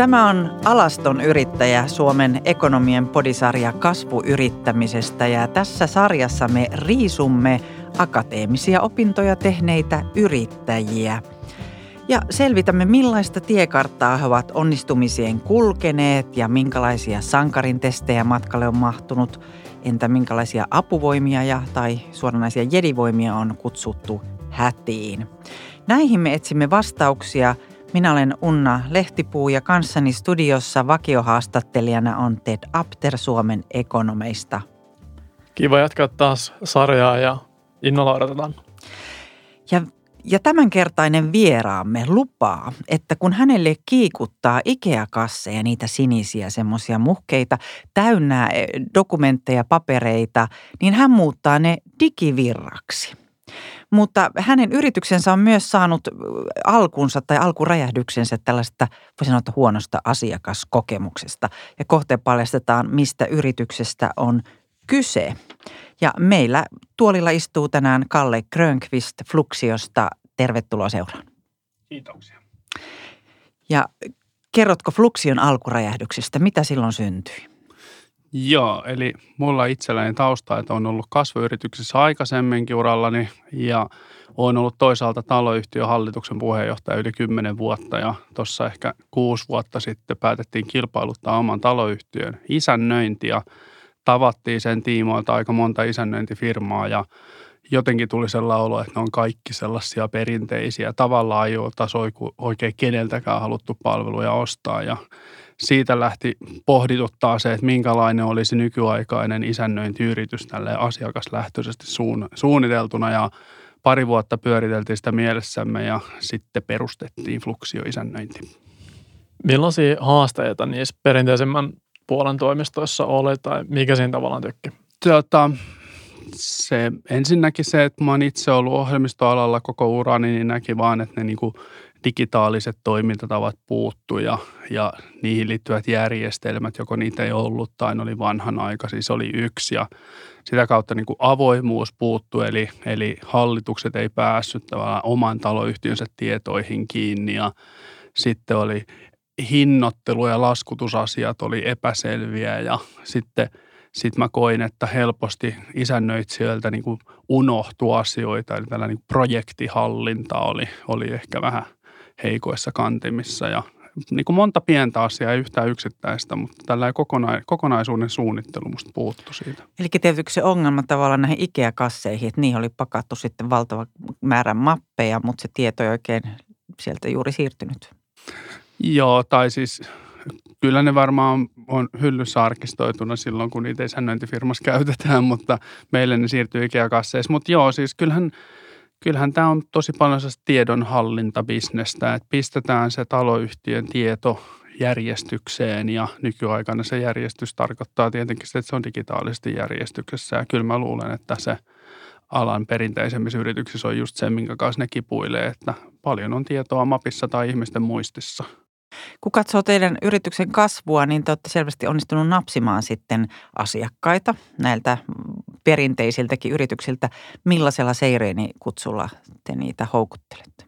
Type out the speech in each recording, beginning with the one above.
Tämä on Alaston yrittäjä, Suomen ekonomien podisarja kasvuyrittämisestä ja tässä sarjassa me riisumme akateemisia opintoja tehneitä yrittäjiä. Ja selvitämme millaista tiekarttaa he ovat onnistumiseen kulkeneet ja minkälaisia sankarin testejä matkalle on mahtunut. Entä minkälaisia apuvoimia ja tai suoranaisia jedivoimia on kutsuttu hätiin. Näihin me etsimme vastauksia – minä olen Unna Lehtipuu ja kanssani studiossa vakiohaastattelijana on Ted Apter Suomen ekonomeista. Kiva jatkaa taas sarjaa ja innolla odotetaan. Ja, ja tämänkertainen vieraamme lupaa, että kun hänelle kiikuttaa Ikea-kasseja, niitä sinisiä semmoisia muhkeita, täynnä eh, dokumentteja, papereita, niin hän muuttaa ne digivirraksi. Mutta hänen yrityksensä on myös saanut alkunsa tai alkuräjähdyksensä tällaista, voi sanoa, että huonosta asiakaskokemuksesta. Ja kohteen paljastetaan, mistä yrityksestä on kyse. Ja meillä tuolilla istuu tänään Kalle Grönqvist Fluxiosta. Tervetuloa seuraan. Kiitoksia. Ja kerrotko Fluxion alkuräjähdyksestä? Mitä silloin syntyi? Joo, eli mulla itselläni tausta, että on ollut kasvuyrityksessä aikaisemminkin urallani ja olen ollut toisaalta taloyhtiön hallituksen puheenjohtaja yli 10 vuotta ja tuossa ehkä kuusi vuotta sitten päätettiin kilpailuttaa oman taloyhtiön isännöinti ja tavattiin sen tiimoilta aika monta isännöintifirmaa ja jotenkin tuli sellainen olo, että ne on kaikki sellaisia perinteisiä. Tavallaan ei ole oikein keneltäkään haluttu palveluja ostaa ja siitä lähti pohdituttaa se, että minkälainen olisi nykyaikainen isännöintiyritys tälle asiakaslähtöisesti suunniteltuna ja pari vuotta pyöriteltiin sitä mielessämme ja sitten perustettiin Fluxio isännöinti. Millaisia haasteita niissä perinteisemmän puolen toimistoissa oli tai mikä siinä tavallaan tykki? Tota, se ensinnäkin se, että mä oon itse ollut ohjelmistoalalla koko urani, niin näki vaan, että ne niinku digitaaliset toimintatavat puuttu ja, ja niihin liittyvät järjestelmät, joko niitä ei ollut tai ne oli vanhanaikaisia, se oli yksi ja sitä kautta niin kuin avoimuus puuttu, eli, eli hallitukset ei päässyt oman taloyhtiönsä tietoihin kiinni ja sitten oli hinnoittelu ja laskutusasiat oli epäselviä ja sitten sit mä koin, että helposti isännöitsijöiltä niin unohtui asioita, eli tällainen niin projektihallinta oli, oli ehkä vähän – heikoissa kantimissa ja niin kuin monta pientä asiaa, ei yhtään yksittäistä, mutta tällainen kokona- kokonaisuuden suunnittelu musta puuttu siitä. Eli tietysti se ongelma tavallaan näihin Ikea-kasseihin, että niihin oli pakattu sitten valtava määrä mappeja, mutta se tieto ei oikein sieltä juuri siirtynyt. Joo, tai siis kyllä ne varmaan on hyllyssä arkistoituna silloin, kun niitä isännöintifirmassa käytetään, mutta meille ne siirtyy Ikea-kasseissa. Mutta joo, siis kyllähän – kyllähän tämä on tosi paljon tiedonhallintabisnestä, että pistetään se taloyhtiön tieto järjestykseen ja nykyaikana se järjestys tarkoittaa tietenkin sitä, että se on digitaalisesti järjestyksessä. Ja kyllä mä luulen, että se alan perinteisemmissä yrityksissä on just se, minkä kanssa ne kipuilee, että paljon on tietoa mapissa tai ihmisten muistissa – kun katsoo teidän yrityksen kasvua, niin te olette selvästi onnistunut napsimaan sitten asiakkaita näiltä perinteisiltäkin yrityksiltä. Millaisella seireeni kutsulla te niitä houkuttelette?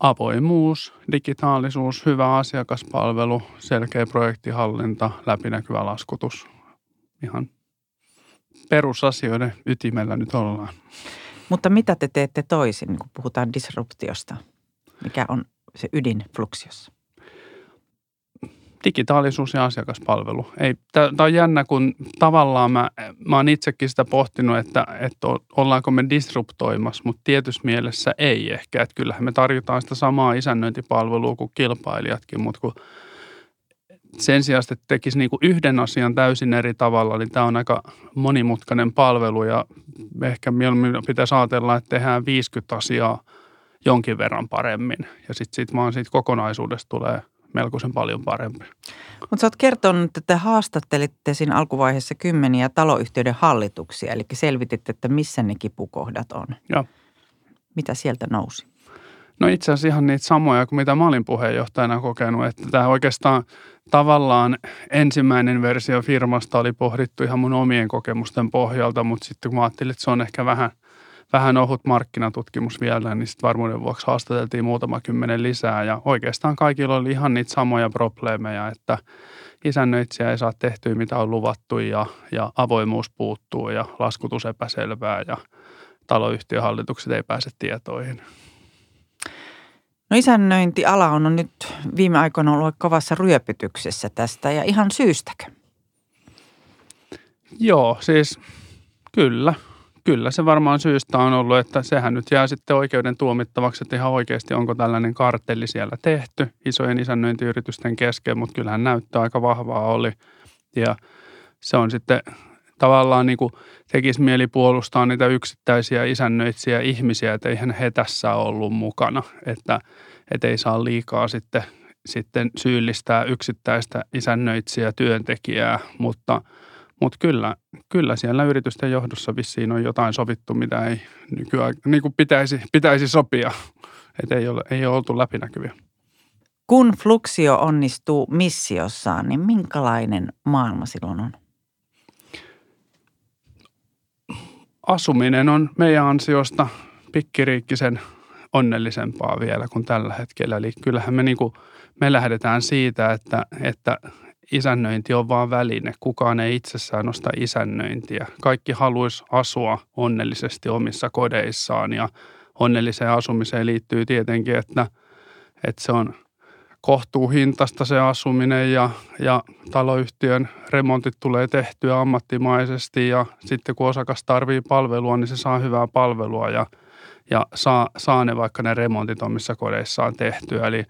Avoimuus, digitaalisuus, hyvä asiakaspalvelu, selkeä projektihallinta, läpinäkyvä laskutus. Ihan perusasioiden ytimellä nyt ollaan. Mutta mitä te teette toisin, kun puhutaan disruptiosta? Mikä on se ydin Fluxiossa? Digitaalisuus ja asiakaspalvelu. Tämä on jännä, kun tavallaan mä, mä oon itsekin sitä pohtinut, että, että ollaanko me disruptoimassa, mutta tietyssä mielessä ei ehkä. Että kyllähän me tarjotaan sitä samaa isännöintipalvelua kuin kilpailijatkin, mutta kun sen sijaan, että tekisi niin yhden asian täysin eri tavalla, niin tämä on aika monimutkainen palvelu ja ehkä mieluummin pitäisi ajatella, että tehdään 50 asiaa jonkin verran paremmin ja sitten sit vaan siitä kokonaisuudesta tulee – melkoisen paljon parempi. Mutta sä oot kertonut, että haastattelitte siinä alkuvaiheessa kymmeniä taloyhtiöiden hallituksia, eli selvititte, että missä ne kipukohdat on. Joo. Mitä sieltä nousi? No itse asiassa ihan niitä samoja kuin mitä mä olin puheenjohtajana kokenut, että tämä oikeastaan tavallaan ensimmäinen versio firmasta oli pohdittu ihan mun omien kokemusten pohjalta, mutta sitten kun mä ajattelin, että se on ehkä vähän – vähän ohut markkinatutkimus vielä, niin sitten varmuuden vuoksi haastateltiin muutama kymmenen lisää ja oikeastaan kaikilla oli ihan niitä samoja probleemeja, että isännöitsijä ei saa tehtyä mitä on luvattu ja, ja avoimuus puuttuu ja laskutus epäselvää ja taloyhtiöhallitukset ei pääse tietoihin. No isännöintiala on nyt viime aikoina ollut kovassa ryöpytyksessä tästä ja ihan syystäkö? Joo, siis kyllä. Kyllä se varmaan syystä on ollut, että sehän nyt jää sitten oikeuden tuomittavaksi, että ihan oikeasti onko tällainen kartelli siellä tehty isojen isännöintiyritysten kesken, mutta kyllähän näyttö aika vahvaa oli. Ja se on sitten tavallaan niin kuin tekisi mieli puolustaa niitä yksittäisiä isännöitsiä ihmisiä, että eihän he tässä ollut mukana, että, että ei saa liikaa sitten, sitten syyllistää yksittäistä isännöitsijä työntekijää, mutta – mutta kyllä, kyllä siellä yritysten johdossa vissiin on jotain sovittu, mitä ei nykyään niin kuin pitäisi, pitäisi sopia. Että ei ole, ei ole oltu läpinäkyviä. Kun Fluxio onnistuu missiossaan, niin minkälainen maailma silloin on? Asuminen on meidän ansiosta pikkiriikkisen onnellisempaa vielä kuin tällä hetkellä. Eli kyllähän me, niin kuin, me lähdetään siitä, että, että isännöinti on vaan väline. Kukaan ei itsessään nosta isännöintiä. Kaikki haluaisi asua onnellisesti omissa kodeissaan ja onnelliseen asumiseen liittyy tietenkin, että, että se on kohtuuhintasta se asuminen ja, ja taloyhtiön remontit tulee tehtyä ammattimaisesti ja sitten kun osakas tarvii palvelua, niin se saa hyvää palvelua ja, ja saa, saa ne vaikka ne remontit omissa kodeissaan tehtyä. Eli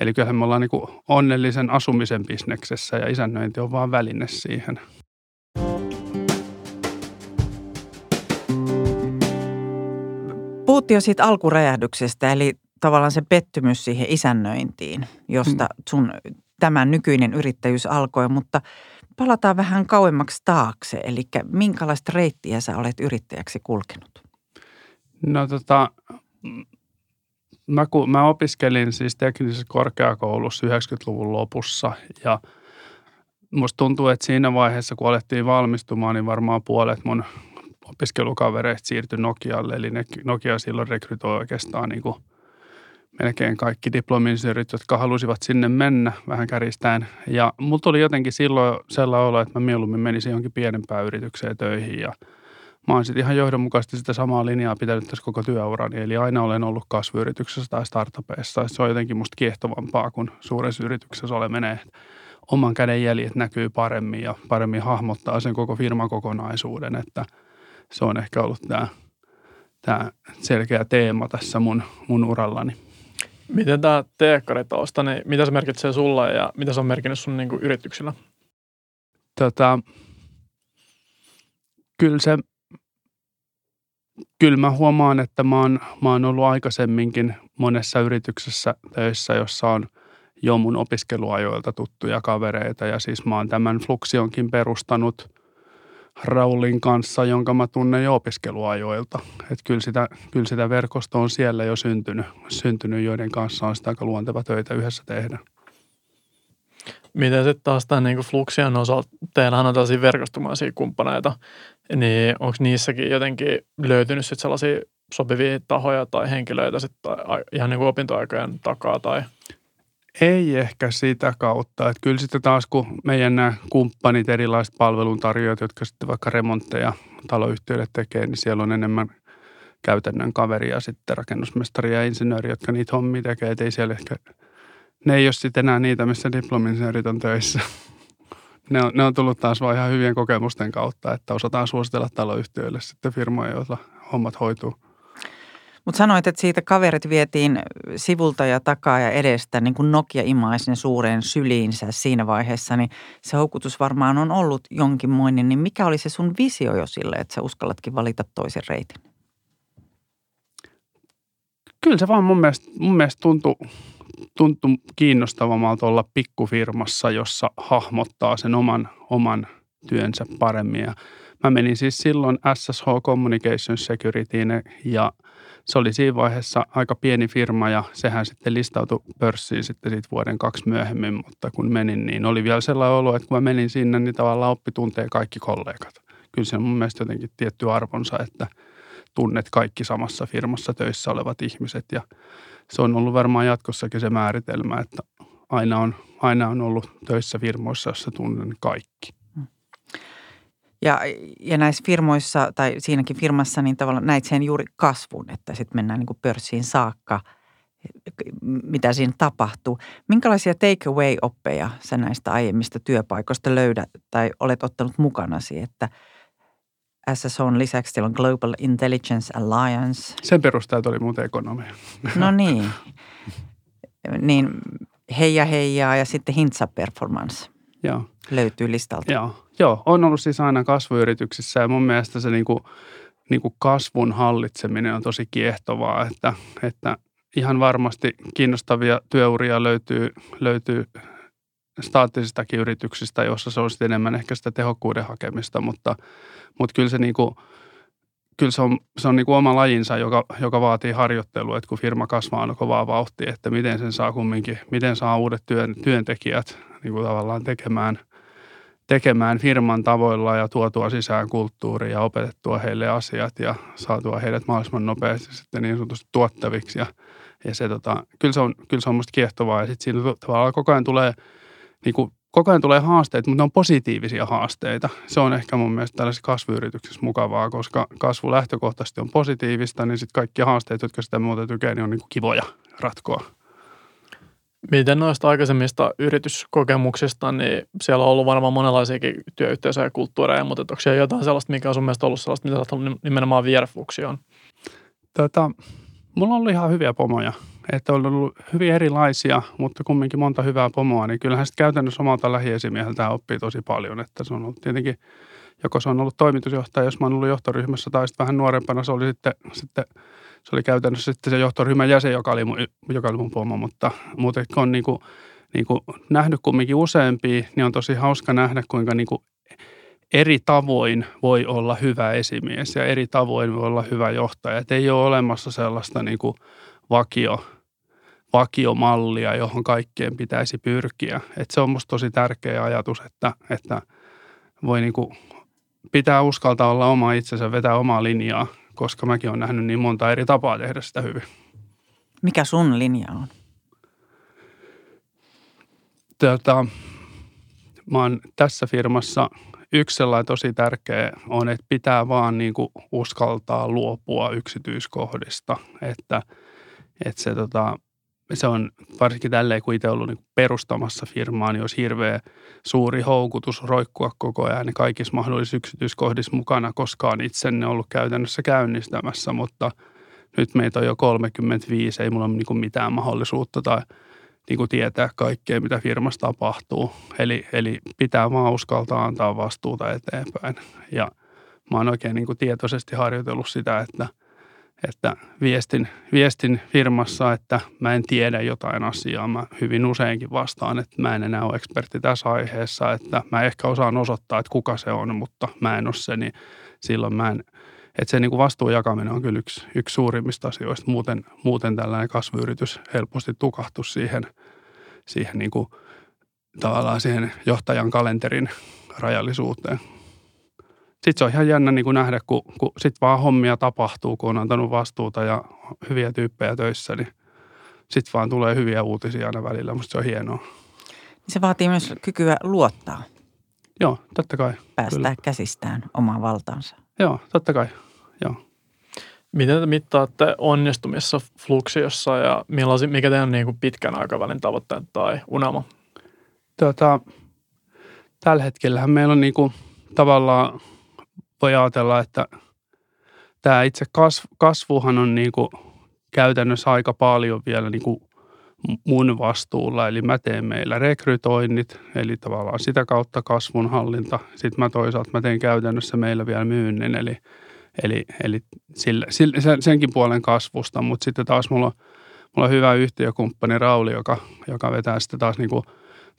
Eli kyllähän me ollaan niin onnellisen asumisen bisneksessä ja isännöinti on vaan väline siihen. Puhuttiin jo siitä alkuräjähdyksestä, eli tavallaan se pettymys siihen isännöintiin, josta mm. sun tämä nykyinen yrittäjyys alkoi, mutta palataan vähän kauemmaksi taakse. Eli minkälaista reittiä sä olet yrittäjäksi kulkenut? No tota, mä, kun, mä opiskelin siis teknisessä korkeakoulussa 90-luvun lopussa ja musta tuntuu, että siinä vaiheessa, kun alettiin valmistumaan, niin varmaan puolet mun opiskelukavereista siirtyi Nokialle. Eli ne, Nokia silloin rekrytoi oikeastaan niin kuin melkein kaikki diplominsinöörit, jotka halusivat sinne mennä vähän kärjistäen. Ja mulla tuli jotenkin silloin sellainen olo, että mä mieluummin menisin johonkin pienempään yritykseen töihin ja – mä oon sitten ihan johdonmukaisesti sitä samaa linjaa pitänyt tässä koko työurani. Eli aina olen ollut kasvuyrityksessä tai startupeissa. Se on jotenkin musta kiehtovampaa, kun suuressa yrityksessä ole menee oman käden jäljet näkyy paremmin ja paremmin hahmottaa sen koko firman kokonaisuuden. Että se on ehkä ollut tämä, tämä selkeä teema tässä mun, mun urallani. Miten tämä teekkaritausta, niin mitä se merkitsee sulle ja mitä se on merkinnyt sun niin yrityksillä? Tota, kyllä se kyllä mä huomaan, että mä oon, mä oon ollut aikaisemminkin monessa yrityksessä töissä, jossa on jo mun opiskeluajoilta tuttuja kavereita. Ja siis mä oon tämän Fluxionkin perustanut Raulin kanssa, jonka mä tunnen jo opiskeluajoilta. Että kyllä sitä, kyllä sitä verkostoa on siellä jo syntynyt, syntynyt, joiden kanssa on sitä aika luonteva töitä yhdessä tehdä. Miten sitten taas tämän niin Fluxian osalta, teillähän on tällaisia verkostumaisia kumppaneita, niin onko niissäkin jotenkin löytynyt sitten sellaisia sopivia tahoja tai henkilöitä sitten ihan niin kuin opintoaikojen takaa tai ei ehkä sitä kautta. Että kyllä sitten taas kun meidän nämä kumppanit, erilaiset palveluntarjoajat, jotka sitten vaikka remontteja taloyhtiöille tekee, niin siellä on enemmän käytännön kaveria sitten rakennusmestari ja insinööri, jotka niitä hommia tekee. Että ei siellä ehkä, ne ei ole sitten enää niitä, missä diplominsinöörit on töissä ne on, ne on tullut taas vain ihan hyvien kokemusten kautta, että osataan suositella taloyhtiöille sitten firmoja, joilla hommat hoituu. Mutta sanoit, että siitä kaverit vietiin sivulta ja takaa ja edestä, niin kuin Nokia imaisi ne suureen syliinsä siinä vaiheessa, niin se houkutus varmaan on ollut jonkinmoinen. Niin mikä oli se sun visio jo sille, että sä uskallatkin valita toisen reitin? Kyllä se vaan mun mielestä, mun mielestä tuntui, tuntui kiinnostavammalta olla pikkufirmassa, jossa hahmottaa sen oman, oman työnsä paremmin. Ja mä menin siis silloin SSH Communication Securityin ja se oli siinä vaiheessa aika pieni firma ja sehän sitten listautui pörssiin sitten siitä vuoden kaksi myöhemmin, mutta kun menin, niin oli vielä sellainen olo, että kun mä menin sinne, niin tavallaan oppi tuntee kaikki kollegat. Kyllä se on mun mielestä jotenkin tietty arvonsa, että tunnet kaikki samassa firmassa töissä olevat ihmiset ja se on ollut varmaan jatkossakin se määritelmä, että aina on, aina on ollut töissä firmoissa, jossa tunnen kaikki. Ja, ja näissä firmoissa tai siinäkin firmassa niin tavallaan näit sen juuri kasvun, että sitten mennään niin kuin pörssiin saakka, mitä siinä tapahtuu. Minkälaisia takeaway-oppeja sä näistä aiemmista työpaikoista löydät tai olet ottanut mukanasi, että SSOn lisäksi siellä on Global Intelligence Alliance. Sen perusteella oli muuten ekonomia. No niin. Niin heija heijaa ja sitten Hintsa Performance. Joo. Löytyy listalta. Joo. Joo, on ollut siis aina kasvuyrityksissä ja mun mielestä se niin kuin, niin kuin kasvun hallitseminen on tosi kiehtovaa, että, että ihan varmasti kiinnostavia työuria löytyy, löytyy staattisistakin yrityksistä, joissa se on enemmän ehkä sitä tehokkuuden hakemista, mutta, mutta kyllä se, niin kuin, kyllä se on, se on niin kuin oma lajinsa, joka, joka vaatii harjoittelua, että kun firma kasvaa on kovaa vauhtia, että miten sen saa kumminkin, miten saa uudet työn, työntekijät niin kuin tavallaan tekemään – tekemään firman tavoilla ja tuotua sisään kulttuuria ja opetettua heille asiat ja saatua heidät mahdollisimman nopeasti sitten niin sanotusti tuottaviksi. Ja, ja se, tota, kyllä, se on, kyllä se on musta kiehtovaa ja sitten siinä tavallaan koko ajan tulee, niin kuin, koko ajan tulee haasteita, mutta ne on positiivisia haasteita. Se on ehkä mun mielestä tällaisessa kasvuyrityksessä mukavaa, koska kasvu lähtökohtaisesti on positiivista, niin sitten kaikki haasteet, jotka sitä muuta tykää, niin on niin kuin kivoja ratkoa. Miten noista aikaisemmista yrityskokemuksista, niin siellä on ollut varmaan monenlaisiakin työyhteisöjä ja kulttuureja, mutta onko siellä jotain sellaista, mikä on sun mielestä ollut sellaista, mitä olet nimenomaan viedä fuksioon? Tota, mulla on ollut ihan hyviä pomoja. Että on ollut hyvin erilaisia, mutta kumminkin monta hyvää pomoa, niin kyllähän sitten käytännössä omalta lähiesimieheltä oppii tosi paljon. Että se on ollut tietenkin, joko se on ollut toimitusjohtaja, jos mä oon ollut johtoryhmässä, tai sitten vähän nuorempana se oli sitten, sitten se oli käytännössä sitten se johtoryhmän jäsen, joka oli mun, joka oli mun pomo, mutta muuten kun on niin kuin, niin kuin nähnyt kumminkin useampia, niin on tosi hauska nähdä, kuinka niin kuin eri tavoin voi olla hyvä esimies ja eri tavoin voi olla hyvä johtaja. Et ei ole olemassa sellaista niin kuin vakio, vakiomallia, johon kaikkeen pitäisi pyrkiä. Et se on musta tosi tärkeä ajatus, että, että voi niin kuin pitää uskaltaa olla oma itsensä, vetää omaa linjaa koska mäkin olen nähnyt niin monta eri tapaa tehdä sitä hyvin. Mikä sun linja on? Tota, mä oon tässä firmassa yksi sellainen tosi tärkeä on, että pitää vaan niin kuin uskaltaa luopua yksityiskohdista, että, että se tota, se on varsinkin tälleen, kun itse ollut niin perustamassa firmaa, niin olisi hirveä suuri houkutus roikkua koko ajan niin kaikissa mahdollisissa yksityiskohdissa mukana, koska on itsenne ollut käytännössä käynnistämässä, mutta nyt meitä on jo 35, ei mulla ole niin mitään mahdollisuutta tai niin kuin tietää kaikkea, mitä firmassa tapahtuu. Eli, eli pitää vaan uskaltaa antaa vastuuta eteenpäin. Ja mä oon oikein niin kuin tietoisesti harjoitellut sitä, että – että viestin, viestin firmassa, että mä en tiedä jotain asiaa. Mä hyvin useinkin vastaan, että mä en enää ole ekspertti tässä aiheessa, että mä ehkä osaan osoittaa, että kuka se on, mutta mä en ole se, niin silloin mä en, että se niin kuin vastuun jakaminen on kyllä yksi, yksi suurimmista asioista. Muuten, muuten tällainen kasvuyritys helposti tukahtu siihen, siihen niin kuin, tavallaan siihen johtajan kalenterin rajallisuuteen sitten se on ihan jännä niin kuin nähdä, kun, kun sitten vaan hommia tapahtuu, kun on antanut vastuuta ja hyviä tyyppejä töissä, niin sitten vaan tulee hyviä uutisia aina välillä. Musta se on hienoa. Se vaatii myös kykyä luottaa. Joo, totta kai. Päästää kyllä. käsistään omaan valtaansa. Joo, totta kai. Joo. Miten te mittaatte onnistumissa Fluxiossa ja mikä teidän niin kuin pitkän aikavälin tavoitteet tai unelma? Tota, tällä hetkellä meillä on niin kuin, tavallaan voi ajatella, että tämä itse kasvuhan on niin kuin käytännössä aika paljon vielä niin kuin mun vastuulla. Eli mä teen meillä rekrytoinnit, eli tavallaan sitä kautta kasvun hallinta. Sitten mä toisaalta mä teen käytännössä meillä vielä myynnin, eli, eli, eli sille, sille, senkin puolen kasvusta. Mutta sitten taas mulla, mulla on hyvä yhtiökumppani Rauli, joka, joka vetää sitten taas niin kuin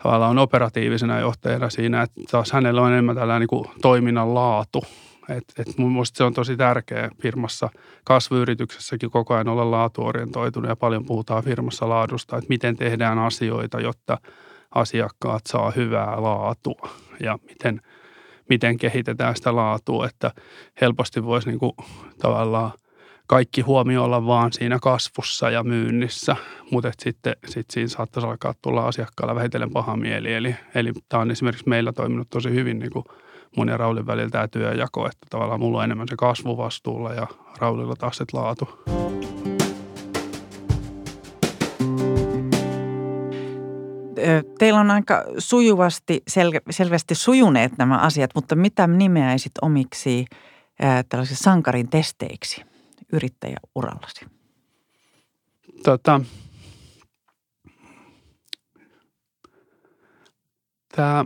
tavallaan on operatiivisena johtajana siinä, että taas hänellä on enemmän tällainen niin kuin toiminnan laatu et, et mun mielestä se on tosi tärkeä firmassa, kasvuyrityksessäkin koko ajan olla laatuorientoitunut ja paljon puhutaan firmassa laadusta, että miten tehdään asioita, jotta asiakkaat saa hyvää laatua ja miten, miten kehitetään sitä laatua, että helposti voisi niin tavallaan – kaikki huomio olla vaan siinä kasvussa ja myynnissä, mutta sitten sit siinä saattaisi alkaa tulla asiakkaalla vähitellen paha mieli. Eli, eli tämä on esimerkiksi meillä toiminut tosi hyvin niin kuin mun ja Raulin välillä tämä työjako, että tavallaan mulla on enemmän se kasvuvastuulla ja Raulilla taas se laatu. Teillä on aika sujuvasti, sel- selvästi sujuneet nämä asiat, mutta mitä nimeäisit omiksi tällaisiksi sankarin testeiksi yrittäjäurallasi? Tota, tämä,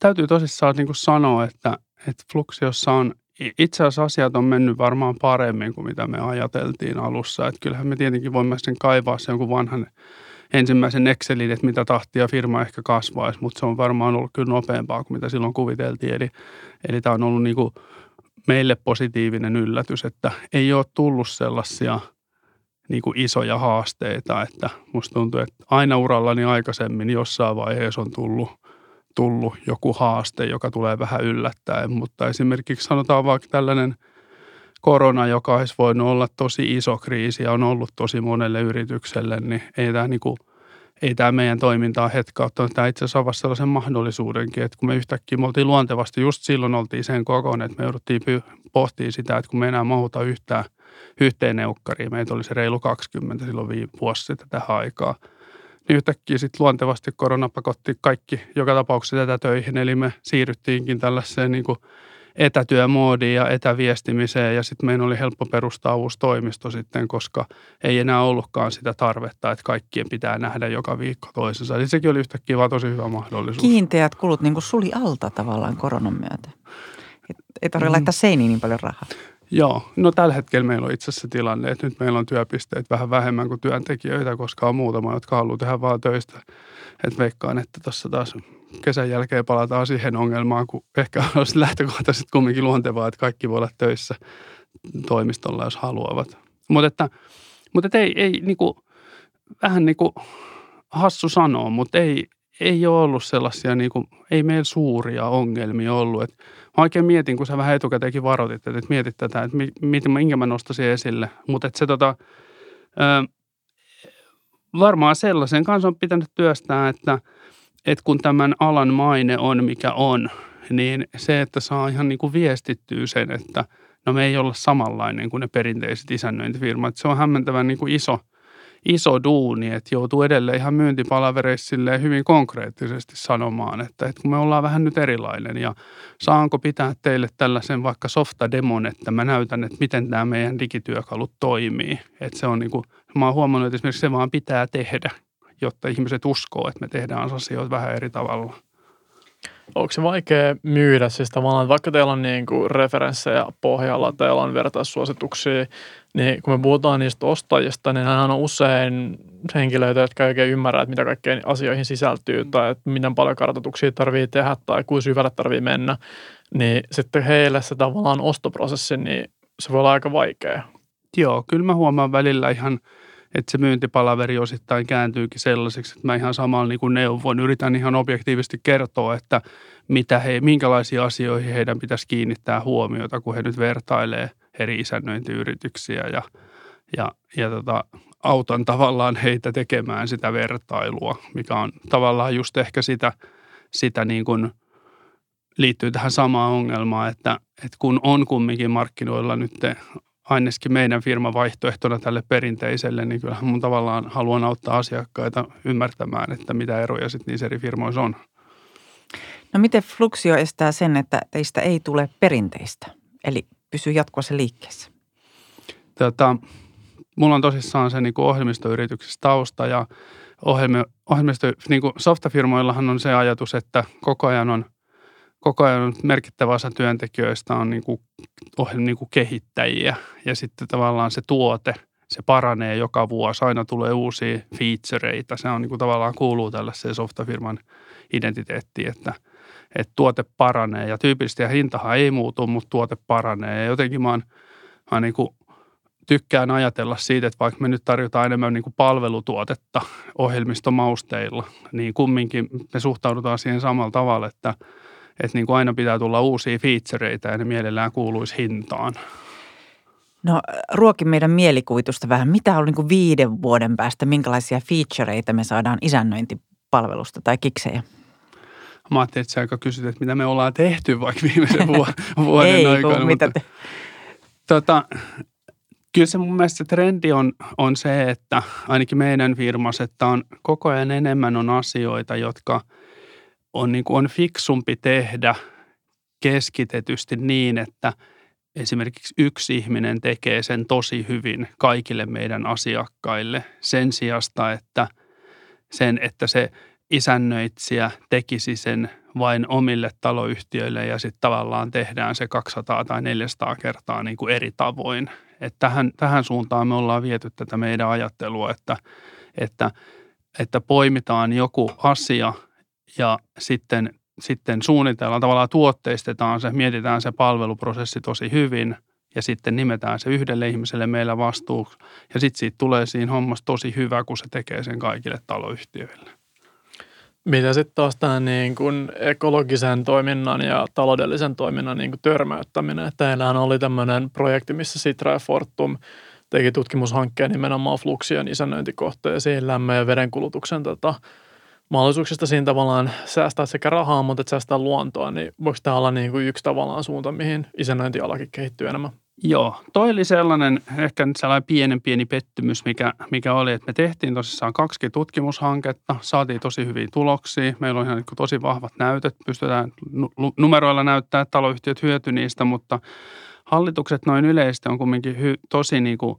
täytyy tosissaan niin kuin sanoa, että, että Fluxiossa on itse asiassa asiat on mennyt varmaan paremmin kuin mitä me ajateltiin alussa. Että kyllähän me tietenkin voimme sen kaivaa sen jonkun vanhan ensimmäisen Excelin, että mitä tahtia firma ehkä kasvaisi, mutta se on varmaan ollut kyllä nopeampaa kuin mitä silloin kuviteltiin. Eli, eli tämä on ollut niin kuin meille positiivinen yllätys, että ei ole tullut sellaisia niin kuin isoja haasteita, että musta tuntuu, että aina urallani aikaisemmin jossain vaiheessa on tullut, tullut joku haaste, joka tulee vähän yllättäen, mutta esimerkiksi sanotaan vaikka tällainen korona, joka olisi voinut olla tosi iso kriisi ja on ollut tosi monelle yritykselle, niin ei tämä niin kuin – ei tämä meidän toimintaa hetkauttanut. Tämä itse asiassa avasi sellaisen mahdollisuudenkin, että kun me yhtäkkiä me oltiin luontevasti, just silloin oltiin sen kokoon, että me jouduttiin pohtimaan sitä, että kun me enää mahuta yhtään yhteen neukkariin, meitä oli se reilu 20 silloin viime vuosi sitten tähän aikaan, yhtäkkiä sitten luontevasti korona pakotti kaikki joka tapauksessa tätä töihin, eli me siirryttiinkin tällaiseen niin kuin etätyömoodiin ja etäviestimiseen ja sitten meidän oli helppo perustaa uusi toimisto sitten, koska ei enää ollutkaan sitä tarvetta, että kaikkien pitää nähdä joka viikko toisensa. Eli sekin oli yhtäkkiä vaan tosi hyvä mahdollisuus. Kiinteät kulut niin kuin suli alta tavallaan koronan myötä. Et, ei tarvitse mm. laittaa seiniin niin paljon rahaa. Joo, no tällä hetkellä meillä on itse asiassa tilanne, että nyt meillä on työpisteet vähän vähemmän kuin työntekijöitä, koska on muutama, jotka haluaa tehdä vaan töistä. Että veikkaan, että tuossa taas kesän jälkeen palataan siihen ongelmaan, kun ehkä olisi lähtökohtaisesti kumminkin luontevaa, että kaikki voi olla töissä toimistolla, jos haluavat. Mutta että, mutta että ei, ei niin kuin, vähän niin kuin hassu sanoa, mutta ei, ei ole ollut sellaisia, niin kuin, ei meillä suuria ongelmia ollut. Et mä oikein mietin, kun sä vähän etukäteenkin varoitit, että, mietit tätä, että miten, minkä mä nostaisin esille. Mutta että se tota, ö, varmaan sellaisen kanssa on pitänyt työstää, että – että kun tämän alan maine on mikä on, niin se, että saa ihan niin kuin viestittyä sen, että no me ei olla samanlainen kuin ne perinteiset isännöintifirmat. Se on hämmentävän niin kuin iso, iso duuni, että joutuu edelleen ihan myyntipalavereissa hyvin konkreettisesti sanomaan, että, että kun me ollaan vähän nyt erilainen ja saanko pitää teille tällaisen vaikka softa-demon, että mä näytän, että miten tämä meidän digityökalut toimii. Että se on niin kuin, mä oon huomannut, että esimerkiksi se vaan pitää tehdä jotta ihmiset uskoo, että me tehdään asioita vähän eri tavalla. Onko se vaikea myydä siis tavallaan, vaikka teillä on niin kuin referenssejä pohjalla, teillä on vertaissuosituksia, niin kun me puhutaan niistä ostajista, niin hän on usein henkilöitä, jotka ei oikein ymmärrä, että mitä kaikkeen asioihin sisältyy tai että miten paljon kartoituksia tarvii tehdä tai kuinka syvälle tarvii mennä, niin sitten heille se tavallaan ostoprosessi, niin se voi olla aika vaikea. Joo, kyllä mä huomaan välillä ihan – että se myyntipalaveri osittain kääntyykin sellaiseksi, että mä ihan samalla niin kuin neuvon, yritän ihan objektiivisesti kertoa, että mitä he, minkälaisia asioihin heidän pitäisi kiinnittää huomiota, kun he nyt vertailee eri isännöintiyrityksiä ja, ja, ja tota, autan tavallaan heitä tekemään sitä vertailua, mikä on tavallaan just ehkä sitä, sitä niin kuin liittyy tähän samaan ongelmaan, että, että kun on kumminkin markkinoilla nyt ainakin meidän firman vaihtoehtona tälle perinteiselle, niin kyllä mun tavallaan haluan auttaa asiakkaita ymmärtämään, että mitä eroja sitten niissä eri firmoissa on. No miten Fluxio estää sen, että teistä ei tule perinteistä, eli pysyy jatkuvassa liikkeessä? Tota, mulla on tosissaan se niin ohjelmistoyrityksessä tausta ja ohjelmi, ohjelmisto, niin kuin softafirmoillahan on se ajatus, että koko ajan on koko ajan merkittävä osa työntekijöistä on niin kuin, niin kuin kehittäjiä ja sitten tavallaan se tuote, se paranee joka vuosi. Aina tulee uusia featureita. Se on niin kuin tavallaan kuuluu tällaiseen softafirman identiteettiin, että, että tuote paranee ja tyypillisesti ja hintahan ei muutu, mutta tuote paranee. Ja jotenkin mä, oon, mä niin kuin tykkään ajatella siitä, että vaikka me nyt tarjotaan enemmän niin kuin palvelutuotetta ohjelmistomausteilla, niin kumminkin me suhtaudutaan siihen samalla tavalla, että – että niin kuin aina pitää tulla uusia featureita ja ne mielellään kuuluisi hintaan. No ruoki meidän mielikuvitusta vähän. Mitä on niin kuin viiden vuoden päästä, minkälaisia featureita me saadaan isännöintipalvelusta tai kiksejä? Mä ajattelin, että sä aika kysyt, että mitä me ollaan tehty vaikka viimeisen vuoden Ei, aikana. mitä te... tota, kyllä se mun mielestä se trendi on, on se, että ainakin meidän firmassa, että on koko ajan enemmän on asioita, jotka on, niin kuin on fiksumpi tehdä keskitetysti niin, että esimerkiksi yksi ihminen tekee sen tosi hyvin kaikille meidän asiakkaille sen sijasta, että sen, että se isännöitsijä tekisi sen vain omille taloyhtiöille ja sitten tavallaan tehdään se 200 tai 400 kertaa niin kuin eri tavoin. Et tähän, tähän suuntaan me ollaan viety tätä meidän ajattelua, että, että, että poimitaan joku asia ja sitten, sitten suunnitellaan, tavallaan tuotteistetaan se, mietitään se palveluprosessi tosi hyvin ja sitten nimetään se yhdelle ihmiselle meillä vastuuksi ja sitten siitä tulee siinä hommassa tosi hyvä, kun se tekee sen kaikille taloyhtiöille. Mitä sitten taas tämä niin kuin ekologisen toiminnan ja taloudellisen toiminnan niin törmäyttäminen. Teillähän oli tämmöinen projekti, missä Sitra ja Fortum teki tutkimushankkeen nimenomaan fluksien isännöintikohteisiin lämmön ja vedenkulutuksen tota, mahdollisuuksista siinä tavallaan säästää sekä rahaa, mutta että säästää luontoa, niin voiko tämä olla niin kuin yksi tavallaan suunta, mihin isännöintialakin kehittyy enemmän? Joo, toi oli sellainen, ehkä nyt sellainen pienen pieni pettymys, mikä, mikä oli, että me tehtiin tosissaan kaksi tutkimushanketta, saatiin tosi hyviä tuloksia, meillä on ihan niin tosi vahvat näytöt, pystytään numeroilla näyttää, että taloyhtiöt hyöty niistä, mutta hallitukset noin yleisesti on kuitenkin hy, tosi niin kuin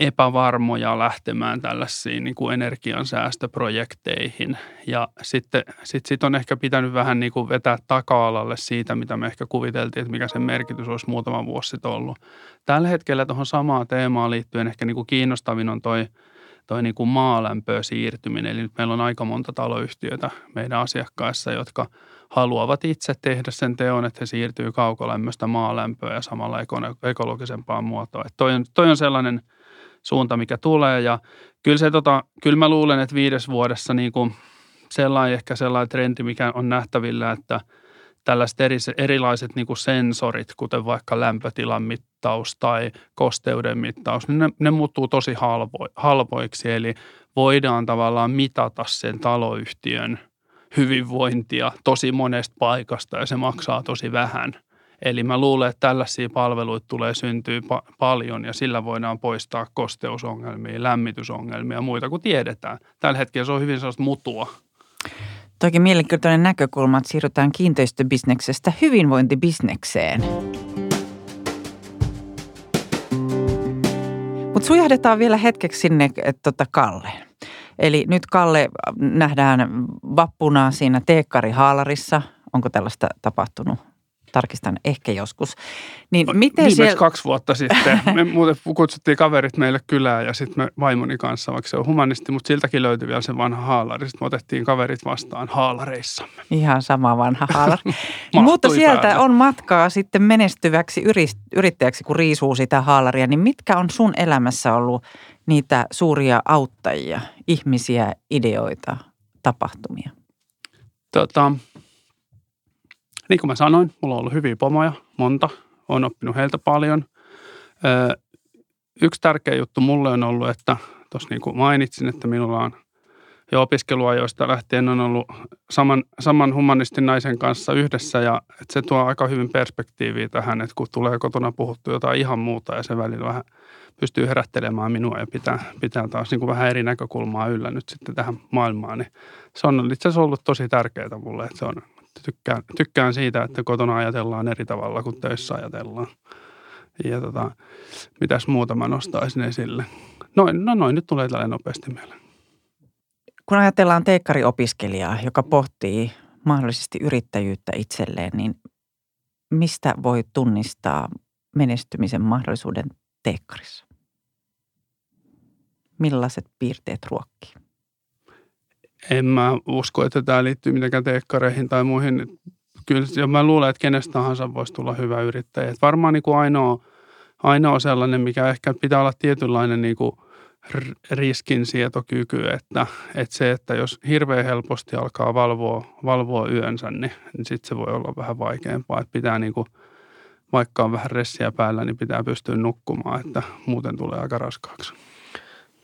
epävarmoja lähtemään tällaisiin niin kuin energiansäästöprojekteihin. Ja sitten sit, sit on ehkä pitänyt vähän niin kuin vetää taka-alalle siitä, mitä me ehkä kuviteltiin, että mikä sen merkitys olisi muutama vuosi sitten ollut. Tällä hetkellä tuohon samaan teemaan liittyen ehkä niin kuin kiinnostavin on toi, toi niin kuin maalämpöön siirtyminen. Eli nyt meillä on aika monta taloyhtiötä meidän asiakkaissa, jotka haluavat itse tehdä sen teon, että he siirtyy kaukolämmöstä maalämpöön ja samalla ekologisempaan muotoon. Että toi, on, toi on sellainen – suunta, mikä tulee. Ja kyllä, se, tota, kyllä mä luulen, että viides vuodessa niin kuin sellainen, ehkä sellainen trendi, mikä on nähtävillä, että tällaiset eri, erilaiset niin kuin sensorit, kuten vaikka lämpötilan mittaus tai kosteuden mittaus, niin ne, ne muuttuu tosi halvo, halvoiksi. Eli voidaan tavallaan mitata sen taloyhtiön hyvinvointia tosi monesta paikasta ja se maksaa tosi vähän – Eli mä luulen, että tällaisia palveluita tulee syntyä pa- paljon ja sillä voidaan poistaa kosteusongelmia, lämmitysongelmia ja muita kuin tiedetään. Tällä hetkellä se on hyvin sellaista mutua. Toki mielenkiintoinen näkökulma, että siirrytään kiinteistöbisneksestä hyvinvointibisnekseen. Mutta sujahdetaan vielä hetkeksi sinne että tota Kalle. Eli nyt Kalle nähdään vappuna siinä Teekkari Haalarissa. Onko tällaista tapahtunut? Tarkistan ehkä joskus. Niin miten Viimeksi siellä... kaksi vuotta sitten. Me muuten kutsuttiin kaverit meille kylään ja sitten me vaimoni kanssa, vaikka se on humanisti, mutta siltäkin löytyi vielä se vanha haalari. Sitten me otettiin kaverit vastaan haalareissamme. Ihan sama vanha haalari. mutta sieltä päälle. on matkaa sitten menestyväksi yrittäjäksi, kun riisuu sitä haalaria. Niin mitkä on sun elämässä ollut niitä suuria auttajia, ihmisiä, ideoita, tapahtumia? Tota, niin kuin mä sanoin, mulla on ollut hyviä pomoja, monta. Olen oppinut heiltä paljon. Yksi tärkeä juttu mulle on ollut, että tuossa niin kuin mainitsin, että minulla on jo opiskeluajoista lähtien on ollut saman, saman humanistin naisen kanssa yhdessä ja että se tuo aika hyvin perspektiiviä tähän, että kun tulee kotona puhuttu jotain ihan muuta ja se välillä vähän pystyy herättelemään minua ja pitää, pitää taas niin kuin vähän eri näkökulmaa yllä nyt sitten tähän maailmaan, niin se on itse asiassa ollut tosi tärkeää mulle, että se on tykkään, tykkään siitä, että kotona ajatellaan eri tavalla kuin töissä ajatellaan. Ja tota, mitäs muuta mä nostaisin esille? Noin, no noin, nyt tulee tällainen nopeasti mieleen. Kun ajatellaan teekkariopiskelijaa, joka pohtii mahdollisesti yrittäjyyttä itselleen, niin mistä voi tunnistaa menestymisen mahdollisuuden teekkarissa? Millaiset piirteet ruokkii? En mä usko, että tämä liittyy mitenkään teekkareihin tai muihin. Kyllä mä luulen, että kenestä tahansa voisi tulla hyvä yrittäjä. Et varmaan niin kuin ainoa, ainoa sellainen, mikä ehkä pitää olla tietynlainen niin kuin riskinsietokyky, että, että se, että jos hirveän helposti alkaa valvoa, valvoa yönsä, niin, niin sitten se voi olla vähän vaikeampaa. Että pitää niin kuin vaikka on vähän ressiä päällä, niin pitää pystyä nukkumaan, että muuten tulee aika raskaaksi.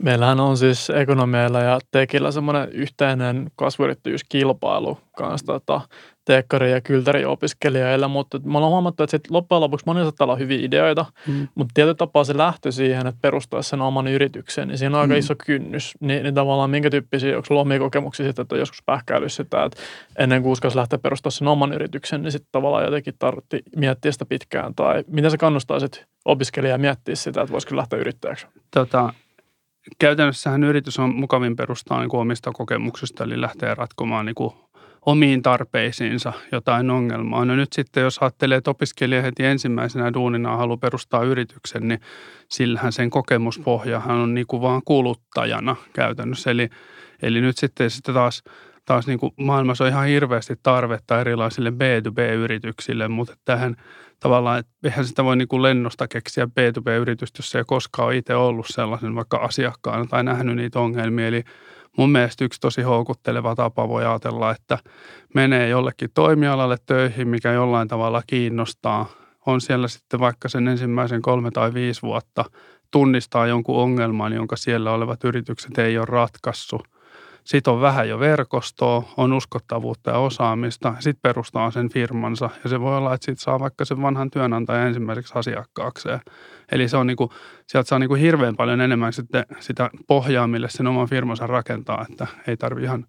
Meillähän on siis ekonomialla ja tekillä semmoinen yhteinen kasvuyrittäjyyskilpailu kanssa tota, teekkari- ja kyltäri-opiskelijoilla, mutta me ollaan huomattu, että sit loppujen lopuksi monilla saattaa olla hyviä ideoita, mm. mutta tietyllä tapaa se lähtö siihen, että perustaisi sen oman yrityksen, niin siinä on aika mm. iso kynnys. Ni, niin tavallaan minkä tyyppisiä, onko sulla omia kokemuksia sitten, että joskus pähkäillyt sitä, että ennen kuin uskalsi lähteä perustamaan sen oman yrityksen, niin sitten tavallaan jotenkin tarvitsi miettiä sitä pitkään, tai miten sä kannustaisit opiskelijaa miettiä sitä, että voisiko lähteä yrittäjäksi? Tota, käytännössähän yritys on mukavin perustaa niin kuin omista kokemuksista, eli lähtee ratkomaan niin kuin omiin tarpeisiinsa jotain ongelmaa. No nyt sitten, jos ajattelee, että opiskelija heti ensimmäisenä duunina haluaa perustaa yrityksen, niin sillähän sen kokemuspohjahan on niin kuin vaan kuluttajana käytännössä. Eli, eli nyt sitten, sitten taas, taas niin kuin maailmassa on ihan hirveästi tarvetta erilaisille B2B-yrityksille, mutta tähän tavallaan, eihän sitä voi niin kuin lennosta keksiä B2B-yritystä, jos ei koskaan ole itse ollut sellaisen vaikka asiakkaana tai nähnyt niitä ongelmia. Eli mun mielestä yksi tosi houkutteleva tapa voi ajatella, että menee jollekin toimialalle töihin, mikä jollain tavalla kiinnostaa. On siellä sitten vaikka sen ensimmäisen kolme tai viisi vuotta tunnistaa jonkun ongelman, jonka siellä olevat yritykset ei ole ratkaissut – sitten on vähän jo verkostoa, on uskottavuutta ja osaamista. Sitten perustaa sen firmansa ja se voi olla, että sitten saa vaikka sen vanhan työnantajan ensimmäiseksi asiakkaakseen. Eli se on niinku, sieltä saa niinku hirveän paljon enemmän sitten sitä pohjaa, mille sen oman firmansa rakentaa, että ei tarvi ihan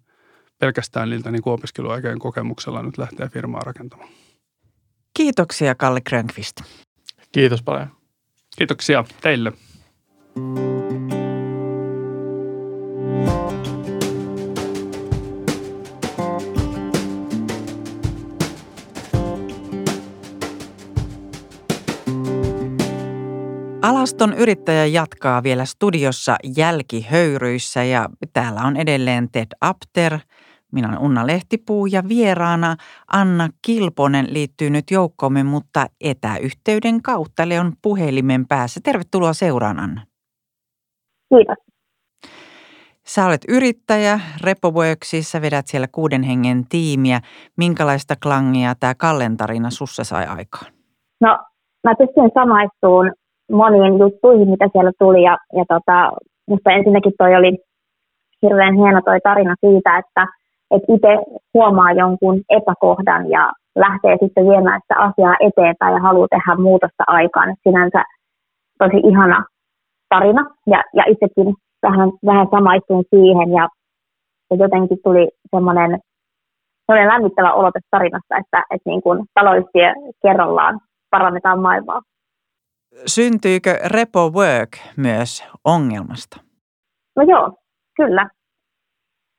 pelkästään niiltä niinku opiskeluaikeen kokemuksella nyt lähteä firmaa rakentamaan. Kiitoksia Kalle Grönqvist. Kiitos paljon. Kiitoksia teille. Alaston yrittäjä jatkaa vielä studiossa jälkihöyryissä ja täällä on edelleen Ted Apter. Minä olen Unna Lehtipuu ja vieraana Anna Kilponen liittyy nyt joukkoomme, mutta etäyhteyden kautta Leon puhelimen päässä. Tervetuloa seuraan Anna. Kiitos. Sä olet yrittäjä Repoworksissa, vedät siellä kuuden hengen tiimiä. Minkälaista klangia tämä kalentarina sussa sai aikaan? No, mä pystyn samaistumaan moniin juttuihin, mitä siellä tuli. Ja, ja tota, musta ensinnäkin toi oli hirveän hieno toi tarina siitä, että et itse huomaa jonkun epäkohdan ja lähtee sitten viemään sitä asiaa eteenpäin ja haluaa tehdä muutosta aikaan. Et sinänsä tosi ihana tarina ja, ja itsekin vähän, vähän samaistuin siihen ja, ja jotenkin tuli semmoinen semmoinen lämmittävä olo tässä tarinassa, että, että niin kuin taloyhtiö kerrallaan parannetaan maailmaa syntyykö repo work myös ongelmasta? No joo, kyllä.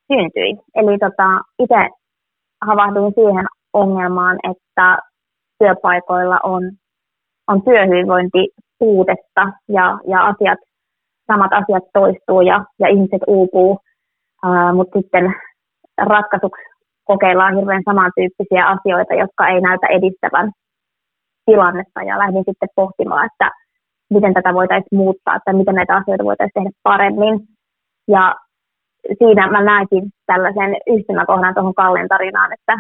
Syntyi. Eli tota, itse havahduin siihen ongelmaan, että työpaikoilla on, on työhyvinvointipuutetta ja, ja asiat, samat asiat toistuu ja, ja ihmiset uupuu, mutta sitten ratkaisuksi kokeillaan hirveän samantyyppisiä asioita, jotka ei näytä edistävän tilannetta ja lähdin sitten pohtimaan, että miten tätä voitaisiin muuttaa, että miten näitä asioita voitaisiin tehdä paremmin. Ja siinä mä näinkin tällaisen yhtymäkohdan tuohon Kallen tarinaan, että,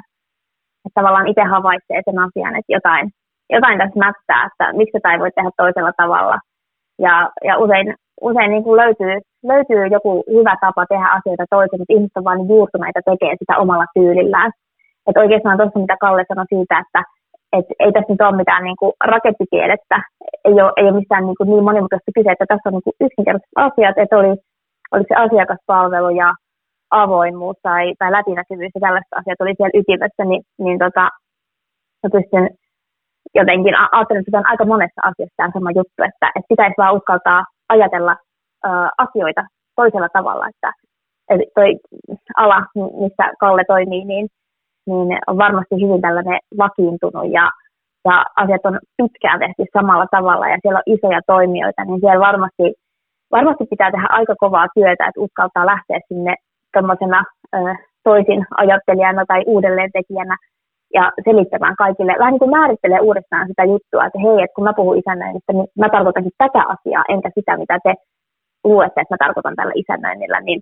että tavallaan itse havaitsee sen asian, että jotain, jotain tässä mättää, että miksi tätä ei voi tehdä toisella tavalla. Ja, ja usein, usein niin kuin löytyy, löytyy joku hyvä tapa tehdä asioita toisin, mutta ihmiset on vain juurtuneita tekee sitä omalla tyylillään. Että oikeastaan tuossa, mitä Kalle sanoi siitä, että et ei tässä nyt ole mitään niin kuin rakettitiedettä, ei ole, ei ole missään niin, kuin niin monimutkaista kyse, että tässä on niin kuin yksinkertaiset asiat, että oli, oli se asiakaspalvelu ja avoimuus tai, tai läpinäkyvyys ja tällaiset asiat oli siellä ytimessä, niin, niin tota, mä pystyn jotenkin ajattelemaan, että on aika monessa asiassa tämä sama juttu, että, että pitäisi vaan uskaltaa ajatella ä, asioita toisella tavalla, että, että toi ala, missä Kalle toimii, niin niin on varmasti hyvin tällainen vakiintunut ja, ja asiat on pitkään tehty samalla tavalla ja siellä on isoja toimijoita, niin siellä varmasti, varmasti pitää tehdä aika kovaa työtä, että uskaltaa lähteä sinne tuommoisena toisin ajattelijana tai uudelleentekijänä ja selittämään kaikille, vähän niin kuin määrittelee uudestaan sitä juttua, että hei, että kun mä puhun isännöinnistä, niin mä tarkoitankin tätä asiaa, enkä sitä, mitä te luette, että mä tarkoitan tällä isännöinnillä, niin,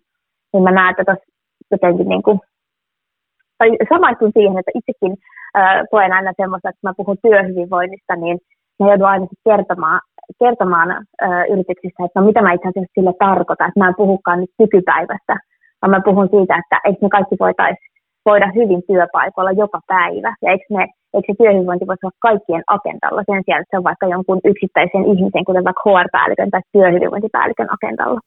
niin mä näen, että tuossa jotenkin niin kuin tai samaistun siihen, että itsekin äh, koen aina semmoista, että kun mä puhun työhyvinvoinnista, niin, mä joudun aina kertomaan, kertomaan ö, yrityksissä, että no mitä mä itse asiassa sille tarkoitan, että mä en puhukaan nyt nykypäivästä, vaan mä puhun siitä, että eikö me kaikki voitaisiin voida hyvin työpaikoilla joka päivä, ja eikö, me, eikö se työhyvinvointi voisi olla kaikkien agendalla sen sijaan, että se on vaikka jonkun yksittäisen ihmisen, kuten vaikka HR-päällikön tai työhyvinvointipäällikön agendalla.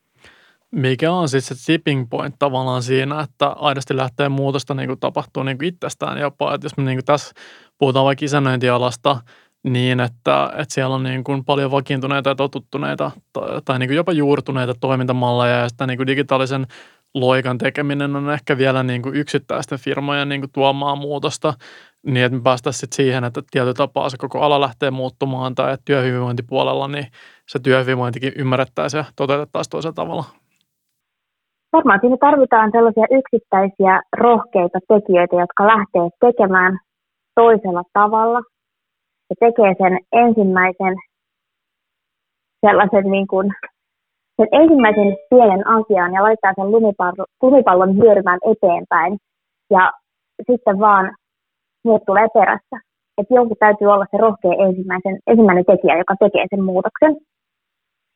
Mikä on sitten se tipping point tavallaan siinä, että aidosti lähtee muutosta niin kuin tapahtuu niin kuin itsestään jopa, että jos me niin kuin tässä puhutaan vaikka isännöintialasta, niin, että, että siellä on niin kuin paljon vakiintuneita ja totuttuneita tai, tai niin kuin jopa juurtuneita toimintamalleja ja sitä niin kuin digitaalisen loikan tekeminen on ehkä vielä niin kuin yksittäisten firmojen niin kuin tuomaan muutosta, niin että me päästäisiin siihen, että tietyllä tapaa se koko ala lähtee muuttumaan tai että työhyvinvointipuolella niin se työhyvinvointikin ymmärrettäisiin ja toteutettaisiin toisella tavalla. Varmaan siinä tarvitaan sellaisia yksittäisiä rohkeita tekijöitä, jotka lähtee tekemään toisella tavalla ja tekee sen ensimmäisen sellaisen niin kuin sen ensimmäisen pienen asian ja laittaa sen lumipallon, vyörymään eteenpäin ja sitten vaan muut tulee perässä. Että jonkun täytyy olla se rohkea ensimmäisen, ensimmäinen tekijä, joka tekee sen muutoksen.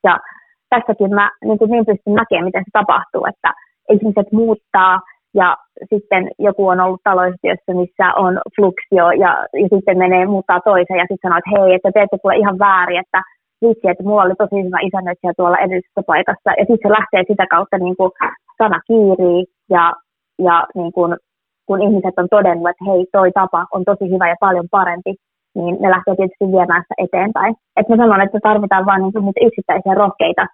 Ja tässäkin mä niin, kuin niin pystyn näkemään, miten se tapahtuu, että ihmiset muuttaa ja sitten joku on ollut taloyhtiössä, missä on fluksio ja, ja sitten menee muuttaa toiseen ja sitten sanoo, että hei, että te ette tule ihan väärin, että vitsi, että mulla oli tosi hyvä isännöitsijä tuolla edellisessä paikassa. Ja sitten se lähtee sitä kautta niin kuin sana kiirii ja, ja niin kuin, kun ihmiset on todennut, että hei, toi tapa on tosi hyvä ja paljon parempi, niin ne lähtee tietysti viemään sitä eteenpäin. Että mä sanon, että tarvitaan vain niin niitä yksittäisiä rohkeita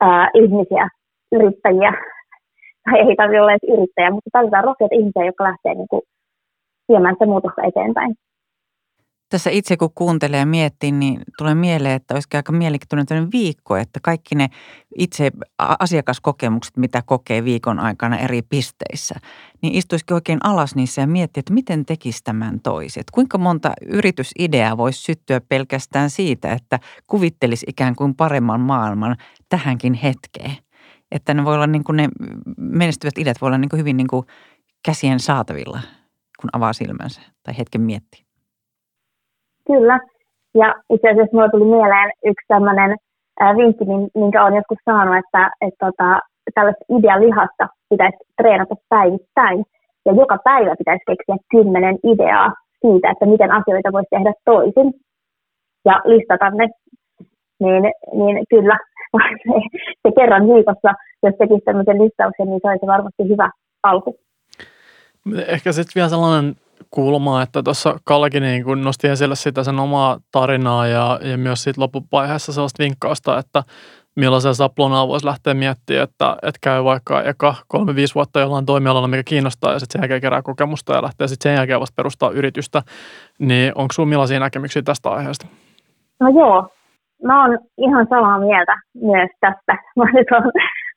ää, ihmisiä, yrittäjiä, tai ei tarvitse olla edes yrittäjä, mutta tarvitaan rohkeita ihmisiä, jotka lähtee niin kuin viemään sitä muutosta eteenpäin. Tässä itse kun kuuntelee ja miettii, niin tulee mieleen, että olisi aika mielenkiintoinen viikko, että kaikki ne itse asiakaskokemukset, mitä kokee viikon aikana eri pisteissä, niin istuisikin oikein alas niissä ja miettiä, että miten tekisi tämän toiset. Kuinka monta yritysideaa voisi syttyä pelkästään siitä, että kuvittelisi ikään kuin paremman maailman tähänkin hetkeen. Että ne voi olla niin kuin ne menestyvät ideat voi olla niin kuin hyvin niin kuin käsien saatavilla, kun avaa silmänsä tai hetken miettii. Kyllä. Ja itse asiassa minulle tuli mieleen yksi tämmöinen vinkki, minkä olen joskus saanut, että, että tota, tällaista idealihasta pitäisi treenata päivittäin. Ja joka päivä pitäisi keksiä kymmenen ideaa siitä, että miten asioita voisi tehdä toisin ja listata ne. Niin, niin kyllä, se kerran viikossa, jos tekisi tämmöisen listauksen, niin se olisi varmasti hyvä alku. Ehkä sitten vielä sellainen kulmaa, että tuossa Kallekin niin kun nosti esille sitä sen omaa tarinaa ja, ja myös siitä loppuvaiheessa sellaista vinkkausta, että millaisen saplonaa voisi lähteä miettimään, että, että käy vaikka eka kolme, viisi vuotta jollain toimialalla, mikä kiinnostaa ja sitten sen jälkeen kerää kokemusta ja lähtee sitten sen jälkeen vasta perustaa yritystä. Niin onko sinulla millaisia näkemyksiä tästä aiheesta? No joo, mä oon ihan samaa mieltä myös tästä. Mä nyt on,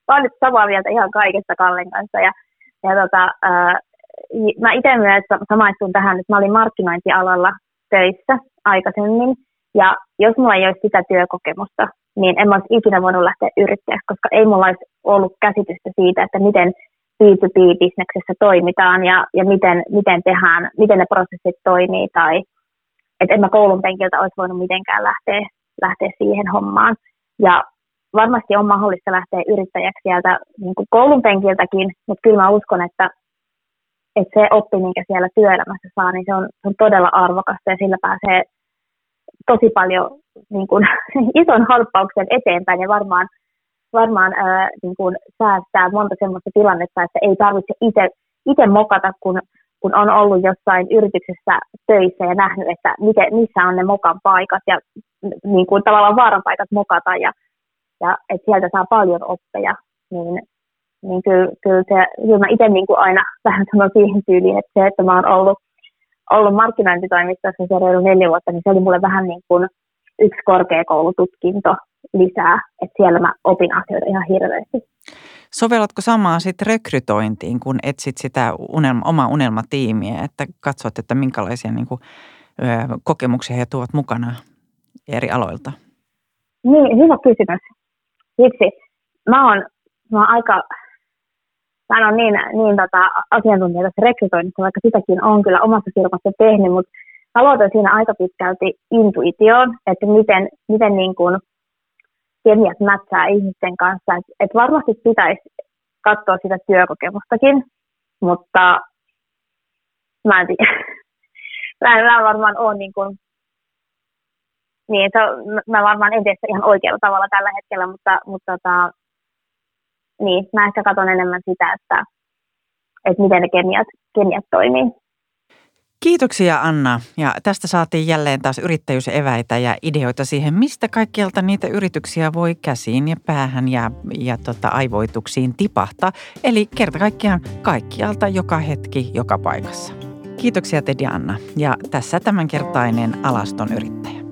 mä oon nyt samaa mieltä ihan kaikesta Kallen kanssa ja, ja tota, äh, mä itse myös samaistun tähän, että mä olin markkinointialalla töissä aikaisemmin, ja jos mulla ei olisi sitä työkokemusta, niin en mä olisi ikinä voinut lähteä yrittäjäksi, koska ei mulla olisi ollut käsitystä siitä, että miten B2B-bisneksessä toimitaan ja, ja miten, miten tehdään, miten ne prosessit toimii tai että en mä koulun penkiltä olisi voinut mitenkään lähteä, lähteä siihen hommaan. Ja varmasti on mahdollista lähteä yrittäjäksi sieltä niin kuin koulun penkiltäkin, mutta kyllä mä uskon, että että se oppi, minkä siellä työelämässä saa, niin se on, se on todella arvokasta ja sillä pääsee tosi paljon niin kuin, ison harppauksen eteenpäin ja varmaan, varmaan ää, niin kuin, säästää monta sellaista tilannetta, että ei tarvitse itse mokata, kun, kun on ollut jossain yrityksessä töissä ja nähnyt, että miten, missä on ne mokan paikat ja niin kuin, tavallaan vaaran paikat mokata ja, ja että sieltä saa paljon oppeja, niin niin kyllä, kyllä, se, kyllä mä itse niin kuin aina vähän sanon siihen tyyliin, että se, että mä oon ollut, ollut markkinointitoimistossa se reilu neljä vuotta, niin se oli mulle vähän niin kuin yksi korkeakoulututkinto lisää, että siellä mä opin asioita ihan hirveästi. Sovellatko samaa sitten rekrytointiin, kun etsit sitä unelma, omaa unelmatiimiä, että katsot, että minkälaisia niin kuin, ö, kokemuksia he tuovat mukana eri aloilta? Niin, hyvä kysymys. Vitsi, mä oon, mä oon aika mä en ole niin, niin tota, asiantuntija tässä rekrytoinnissa, vaikka sitäkin on kyllä omassa firmassa tehnyt, mutta mä luotan siinä aika pitkälti intuitioon, että miten, miten niin kuin kemiat mätsää ihmisten kanssa. Että et varmasti pitäisi katsoa sitä työkokemustakin, mutta mä en tiedä. mä, mä varmaan ole niin kuin, niin, se, mä varmaan en tee ihan oikealla tavalla tällä hetkellä, mutta, mutta tota, niin, mä ehkä katson enemmän sitä, että, että miten ne kemiat, kemiat toimii. Kiitoksia Anna ja tästä saatiin jälleen taas yrittäjyyseväitä ja ideoita siihen, mistä kaikkialta niitä yrityksiä voi käsiin ja päähän ja, ja tota, aivoituksiin tipahtaa. Eli kerta kaikkiaan kaikkialta, joka hetki, joka paikassa. Kiitoksia Tedi Anna ja tässä tämänkertainen Alaston yrittäjä.